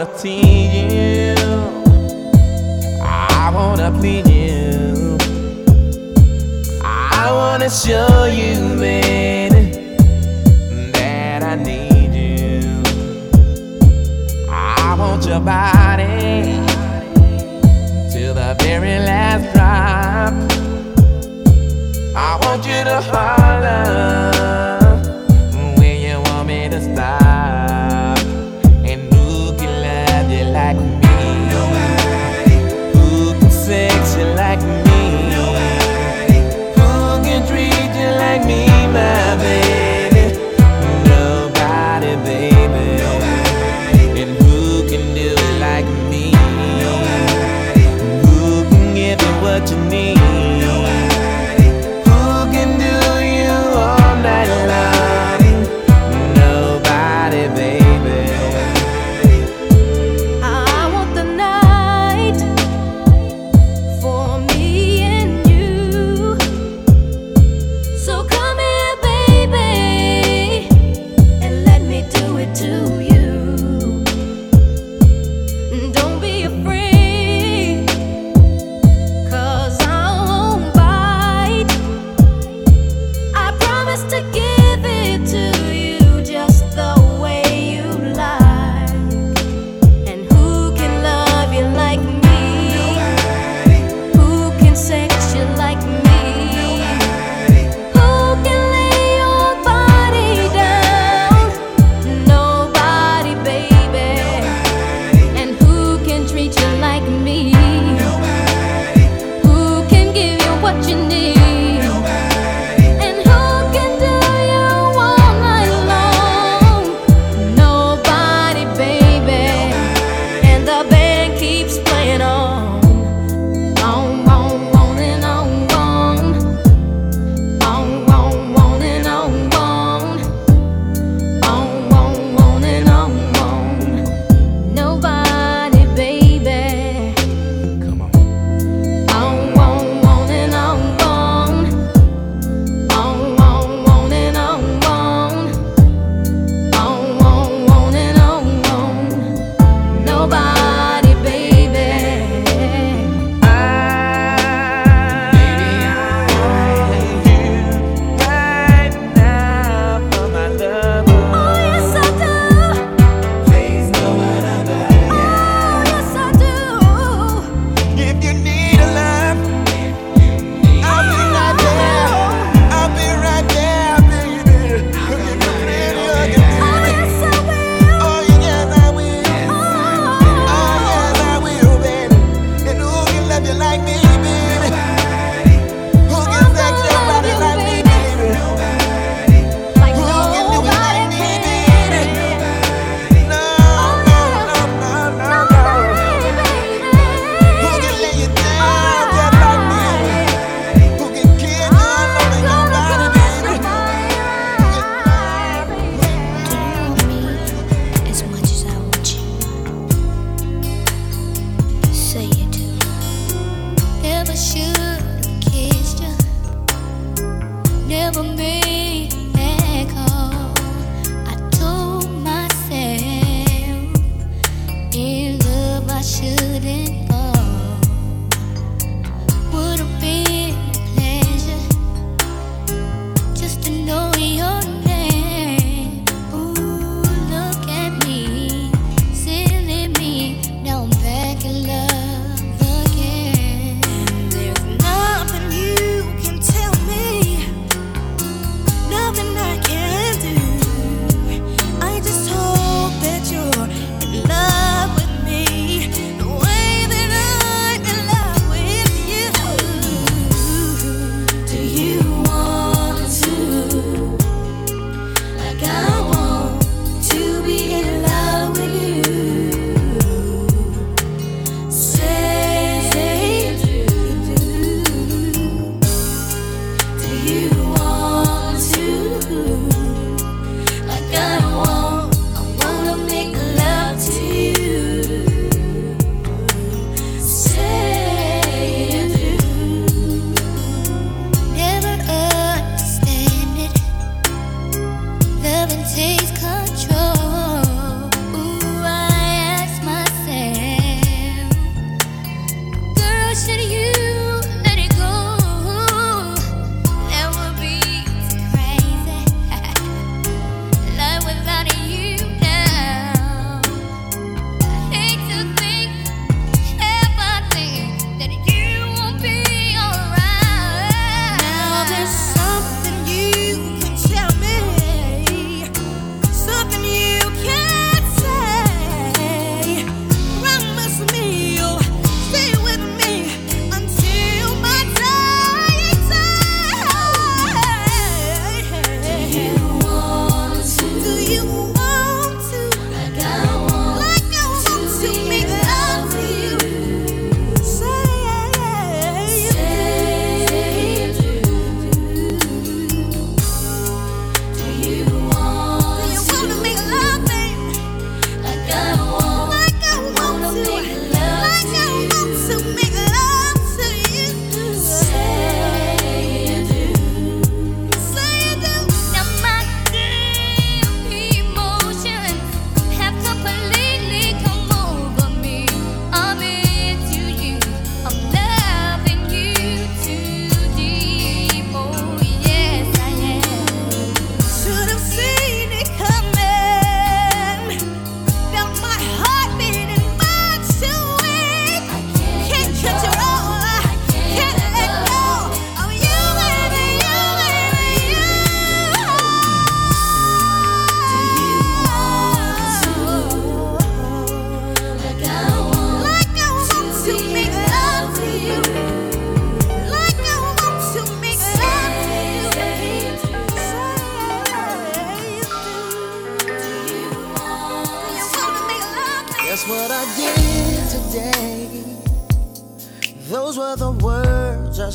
wanna see you. I wanna please you. I wanna show you, man, that I need you. I want your body.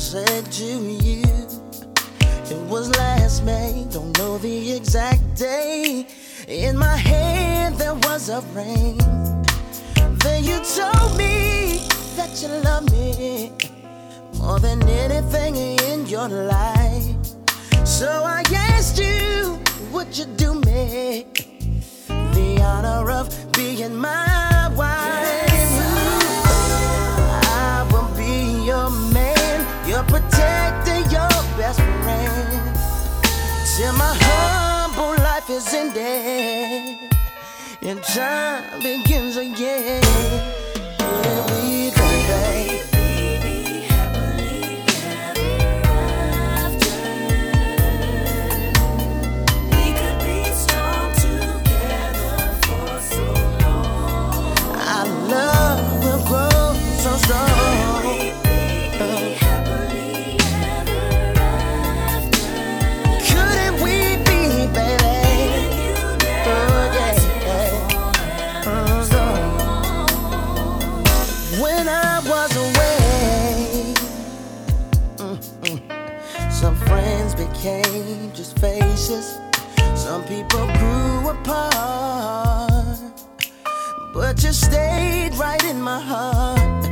Said to you. It was last May, don't know the exact day. In my hand there was a ring. Then you told me that you love me more than anything in your life. So I asked you, would you do me the honor of being my wife? Till my humble life is ended and time begins again. Became just faces. Some people grew apart, but you stayed right in my heart.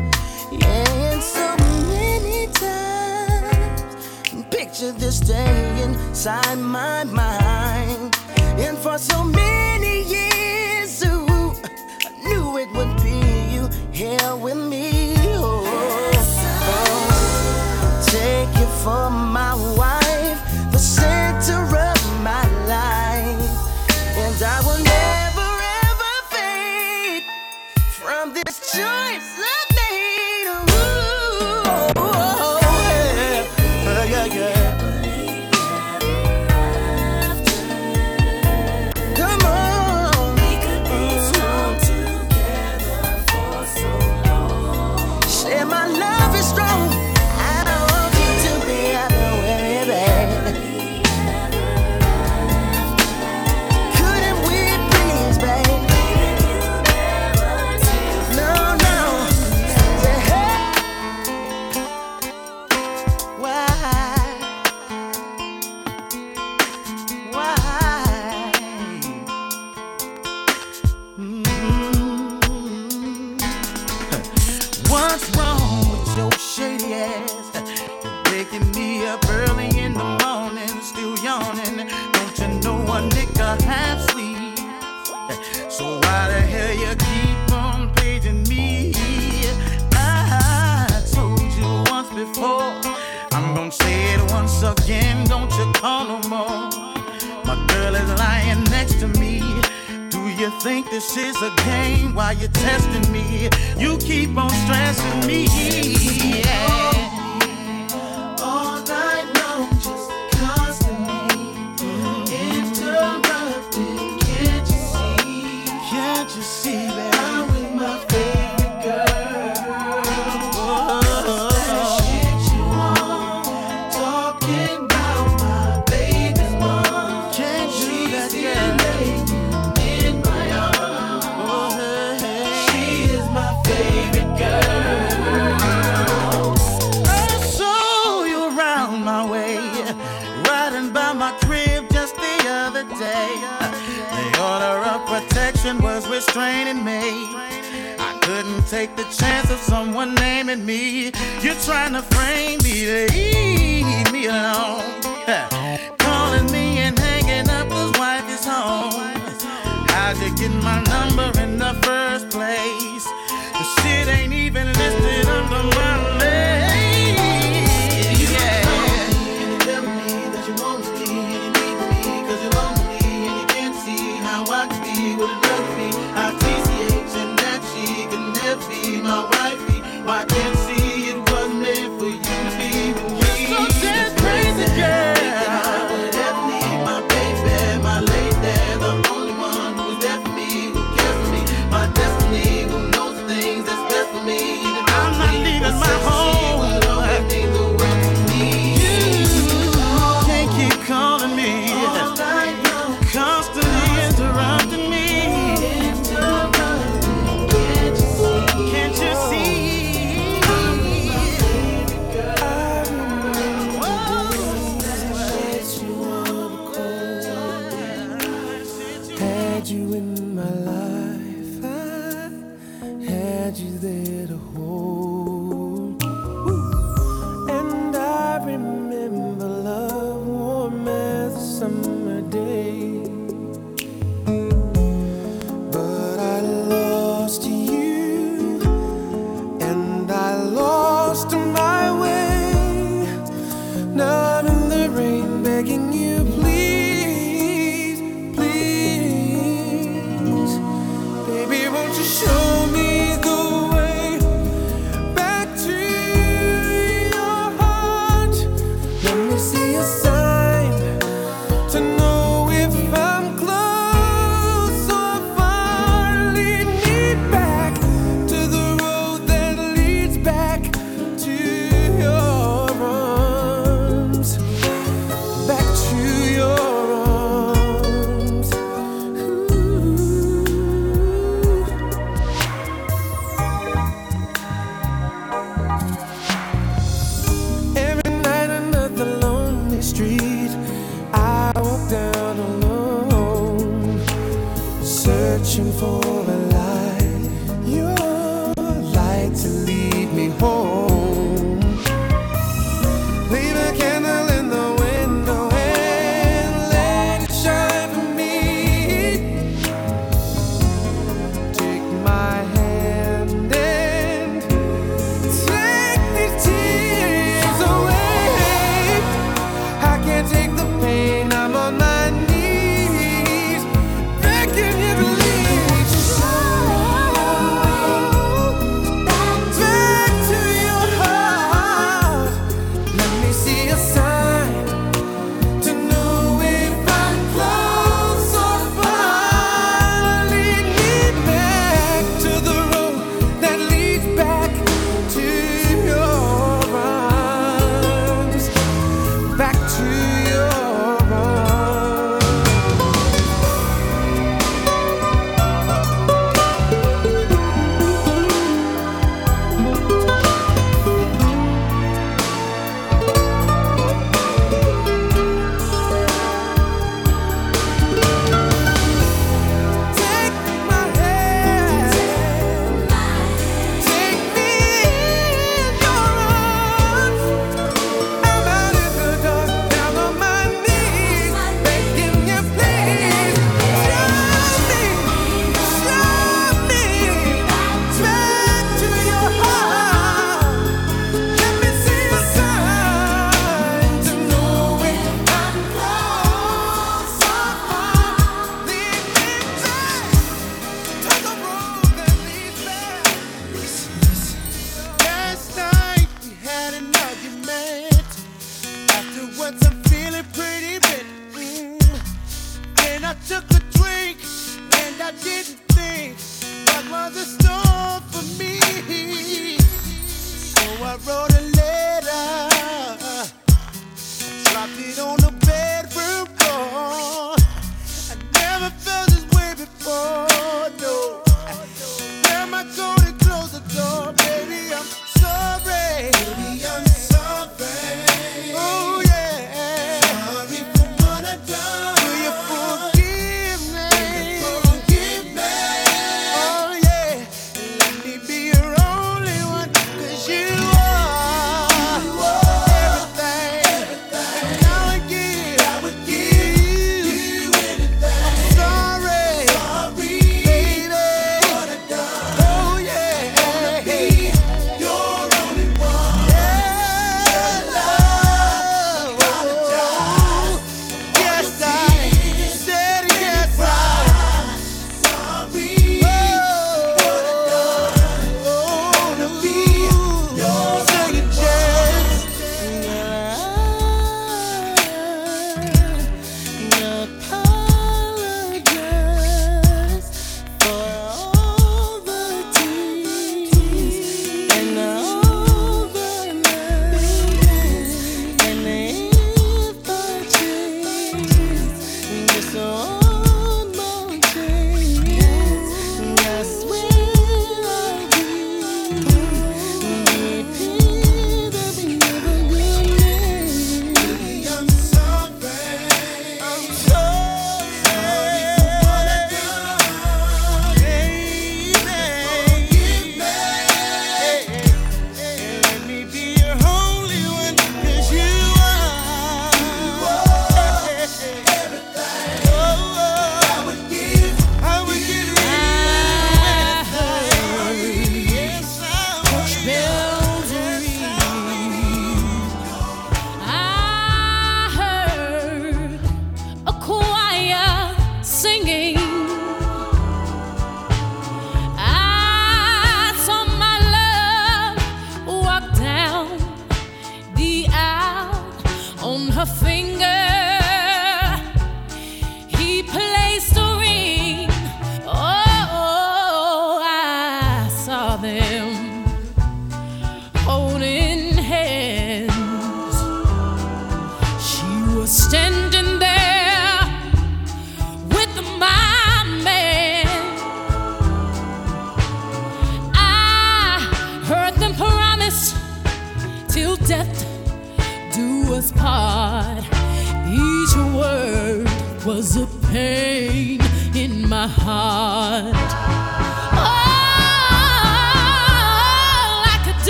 Yeah, and so many times, picture this day inside my mind. And for so many years, ooh, I knew it would be you here with me. Oh, oh. take you for my wife my destiny.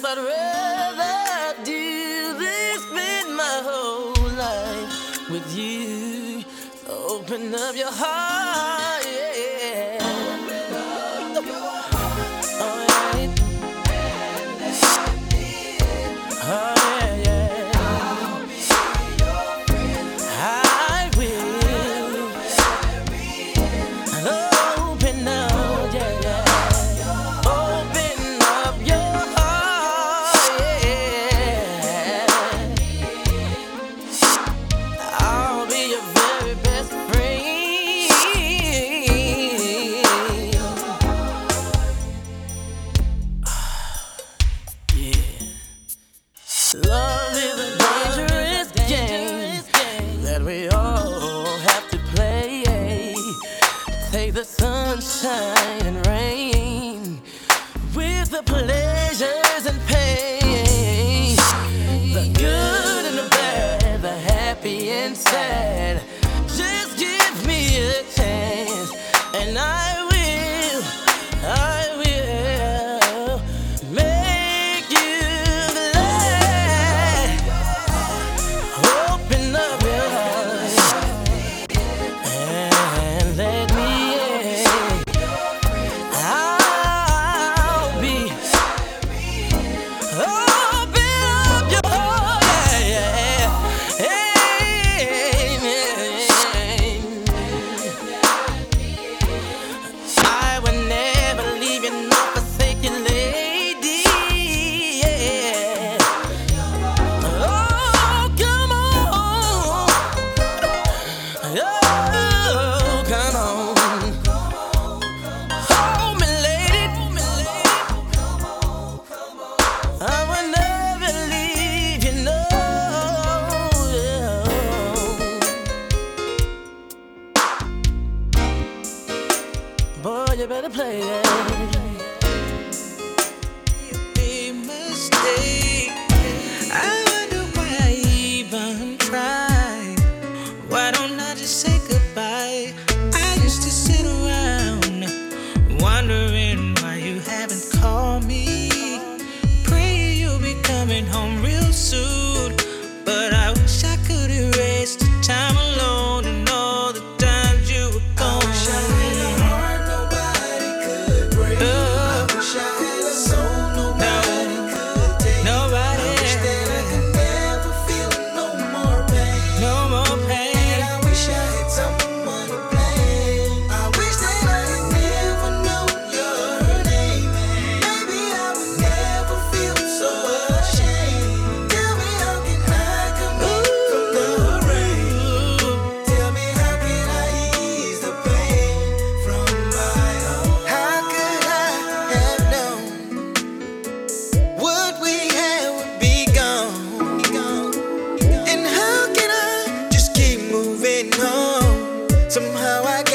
times I'd rather do this spend my whole life with you. Open up your heart. Somehow I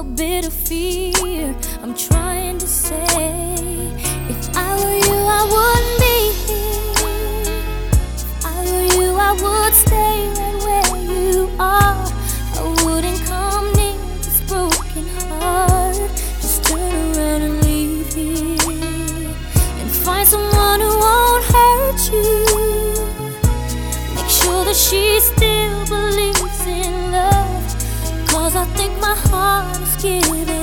a bit of fear. I'm trying to say, if I were you, I wouldn't be here. If I were you, I would stay right where you are. I wouldn't come near this broken heart. Just turn around and leave here and find someone who won't hurt you. Make sure that she still believes in love. Cause I think my heart give it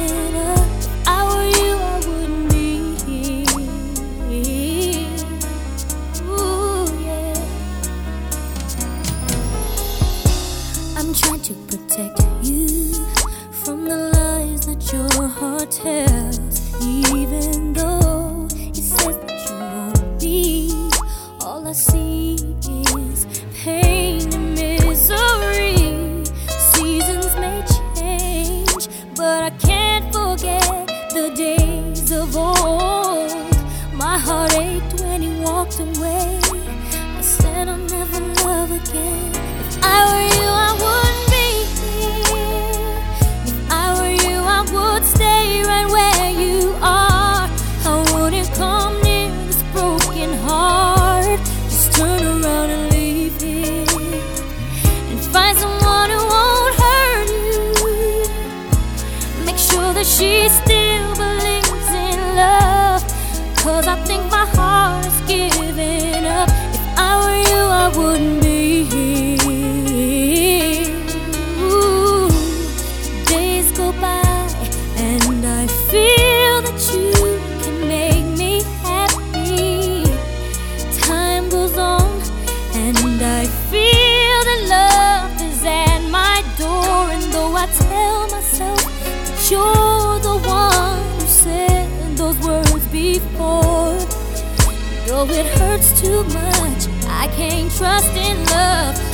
he still believes in love. Cause I think my heart's giving up. If I were you, I wouldn't be here. too much. I can't trust in love.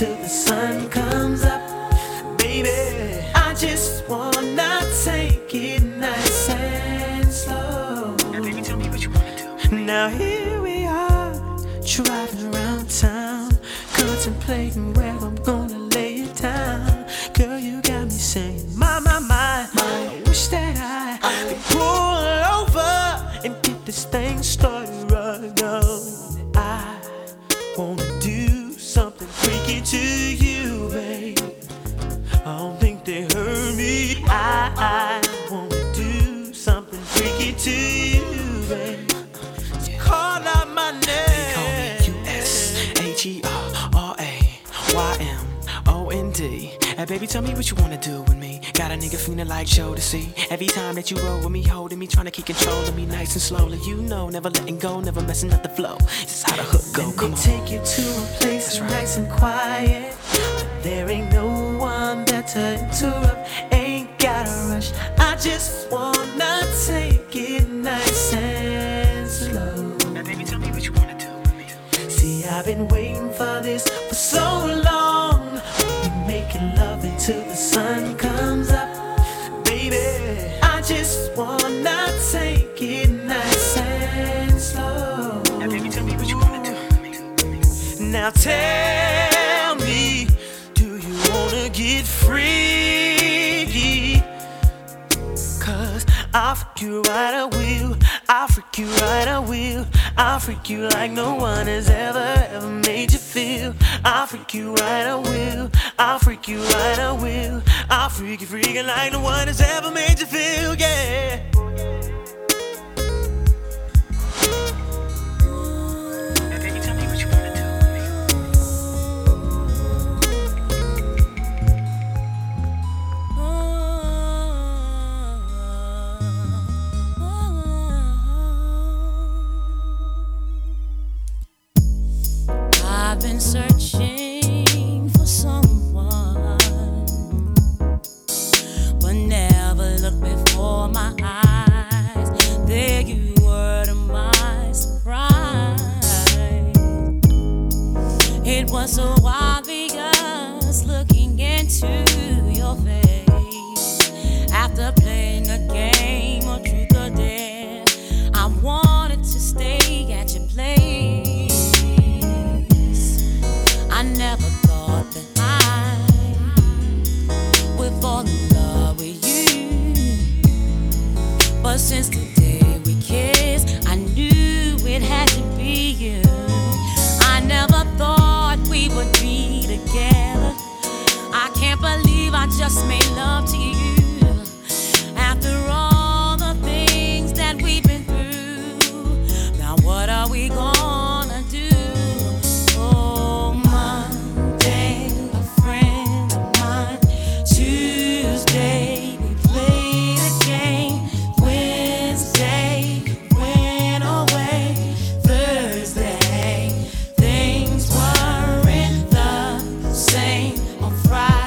Until the sun comes up. Baby, I just wanna take it nice and slow. Now, baby, tell me what you wanna do. Now here tell me what you wanna do with me. Got a nigga feeling like show to see. Every time that you roll with me, holding me, trying to keep control of me nice and slowly. You know, never letting go, never messing up the flow. This is how the hook go. Let Come me on. take you to a place right. nice and quiet. There ain't no one better to interrupt. Ain't gotta rush. I just wanna take it nice and slow. Now, baby, tell me what you wanna do with me. See, I've been waiting for this until the sun comes up. Baby, I just wanna take it nice and slow. Now, baby, tell me what you wanna do. Now tell me, do you wanna get free? Cause I'll freak you right, I will. I'll freak you right, I will. I'll freak you like no one has ever, ever made you feel. I'll freak you right, I will. I'll freak you right, I will. I'll freak you freaking like no one has ever made you feel, yeah. On Friday,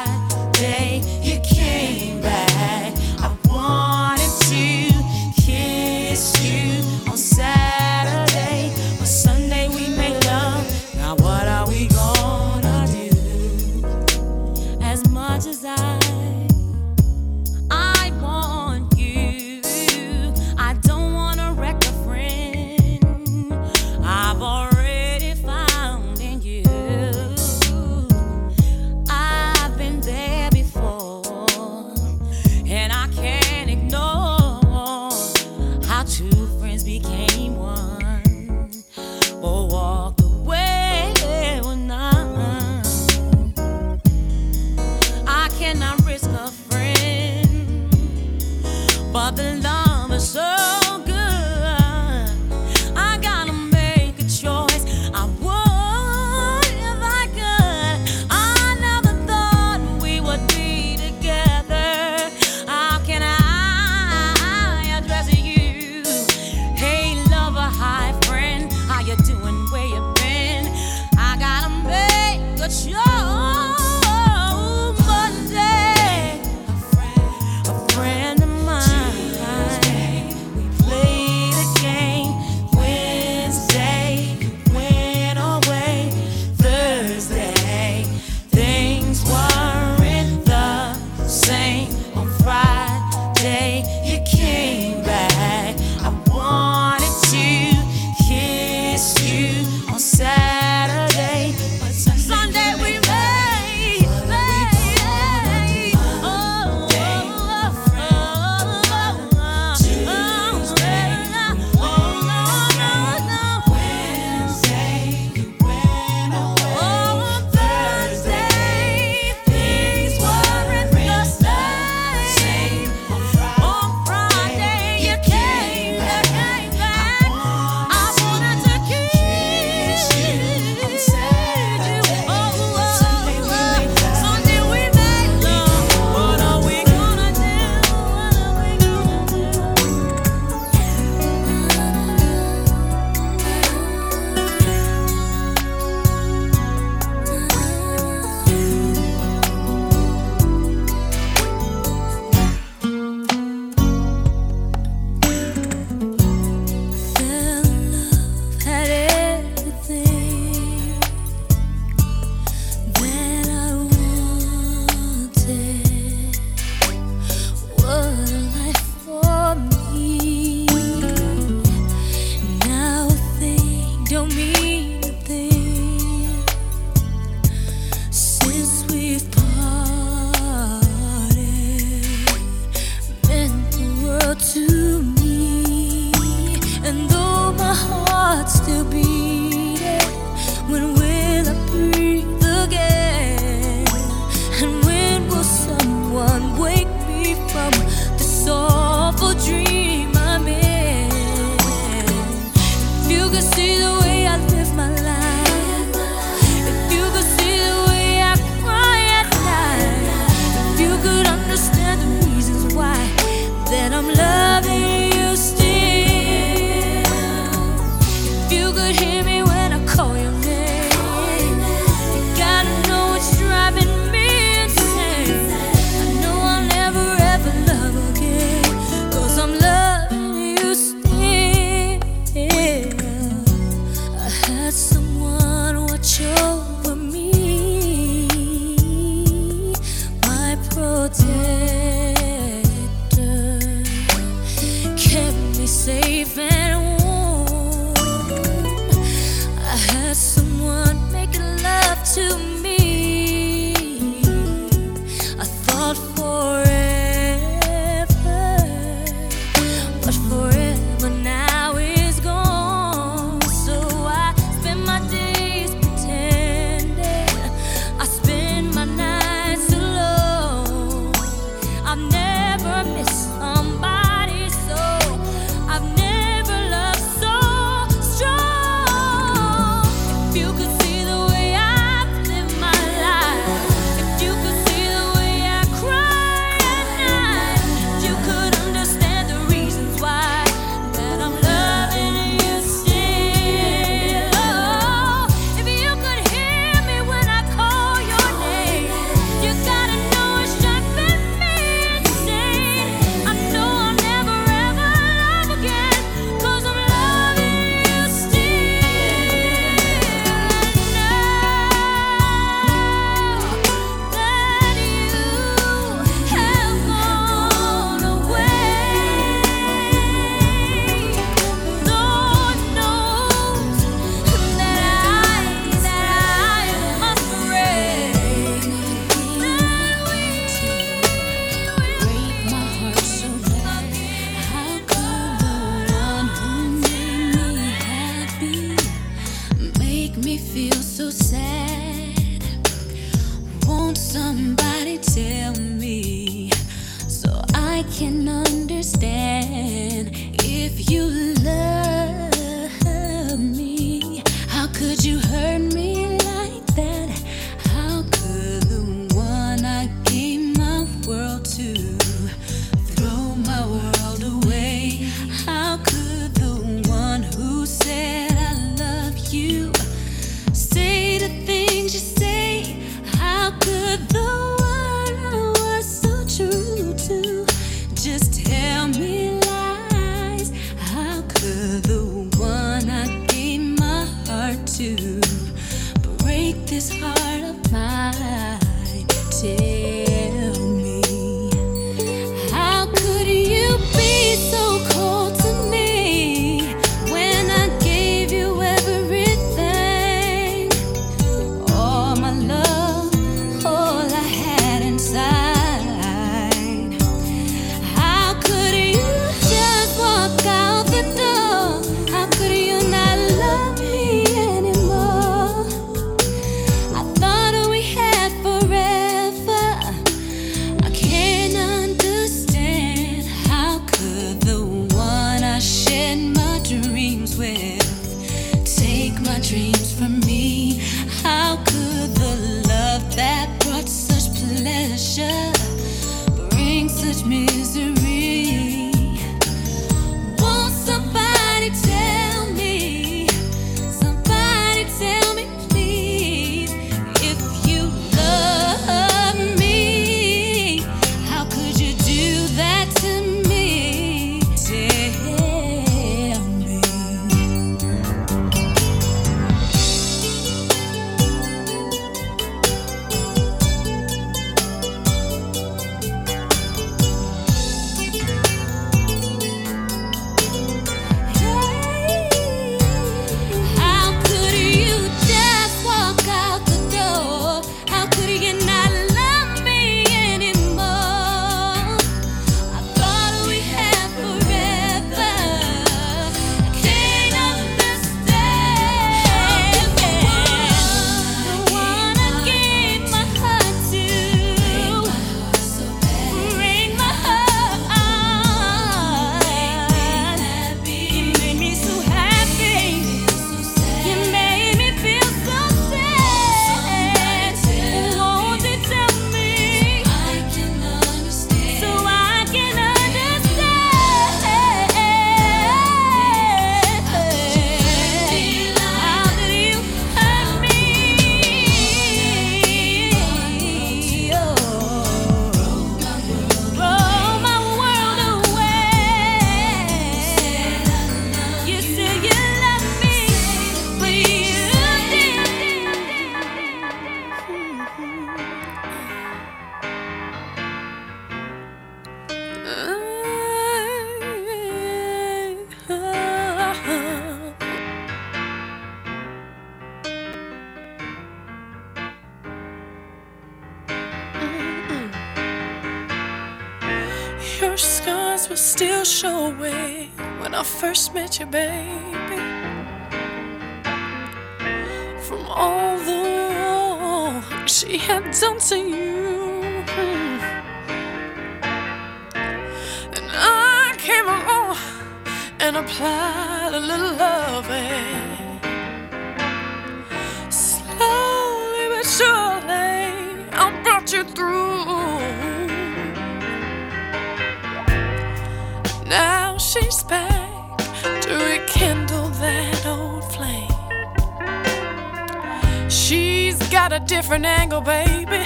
got a different angle, baby.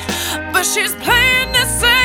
But she's playing the same.